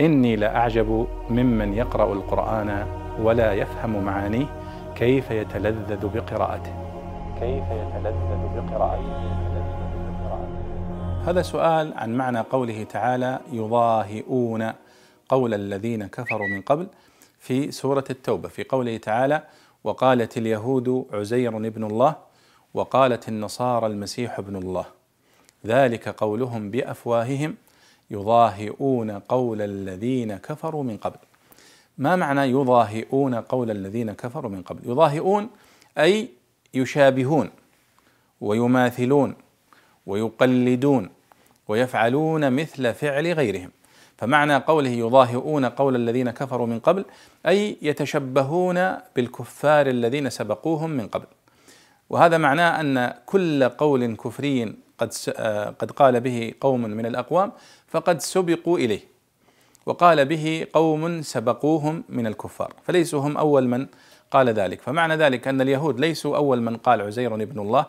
إني لأعجب ممن يقرأ القرآن ولا يفهم معانيه كيف يتلذذ بقراءته. كيف يتلذذ بقراءته. هذا سؤال عن معنى قوله تعالى يضاهئون قول الذين كفروا من قبل في سورة التوبة. في قوله تعالى وقالت اليهود عزير ابن الله وقالت النصارى المسيح ابن الله. ذلك قولهم بأفواههم يضاهئون قول الذين كفروا من قبل. ما معنى يضاهئون قول الذين كفروا من قبل؟ يضاهئون أي يشابهون ويماثلون ويقلدون ويفعلون مثل فعل غيرهم. فمعنى قوله يضاهئون قول الذين كفروا من قبل أي يتشبهون بالكفار الذين سبقوهم من قبل. وهذا معناه أن كل قول كفري قد آه، قد قال به قوم من الأقوام فقد سبقوا إليه وقال به قوم سبقوهم من الكفار فليسوا هم أول من قال ذلك. فمعنى ذلك أن اليهود ليسوا أول من قال عزير ابن الله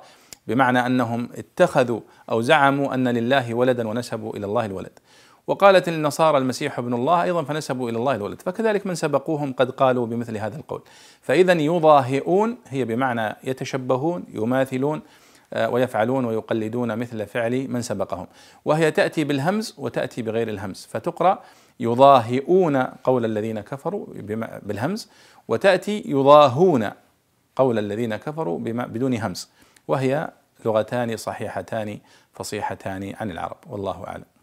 بمعنى أنهم اتخذوا أو زعموا أن لله ولدا ونسبوا إلى الله الولد. وقالت النصارى المسيح ابن الله أيضا فنسبوا إلى الله الولد. فكذلك من سبقوهم قد قالوا بمثل هذا القول. فاذا يضاهئون هي بمعنى يتشبهون يماثلون آه، ويفعلون ويقلدون مثل فعل من سبقهم. وهي تأتي بالهمز وتأتي بغير الهمز. فتقرأ يضاهئون قول الذين كفروا بالهمز وتأتي يضاهون قول الذين كفروا بدون همز. وهي لغتان صحيحتان فصيحتان عن العرب. والله أعلم.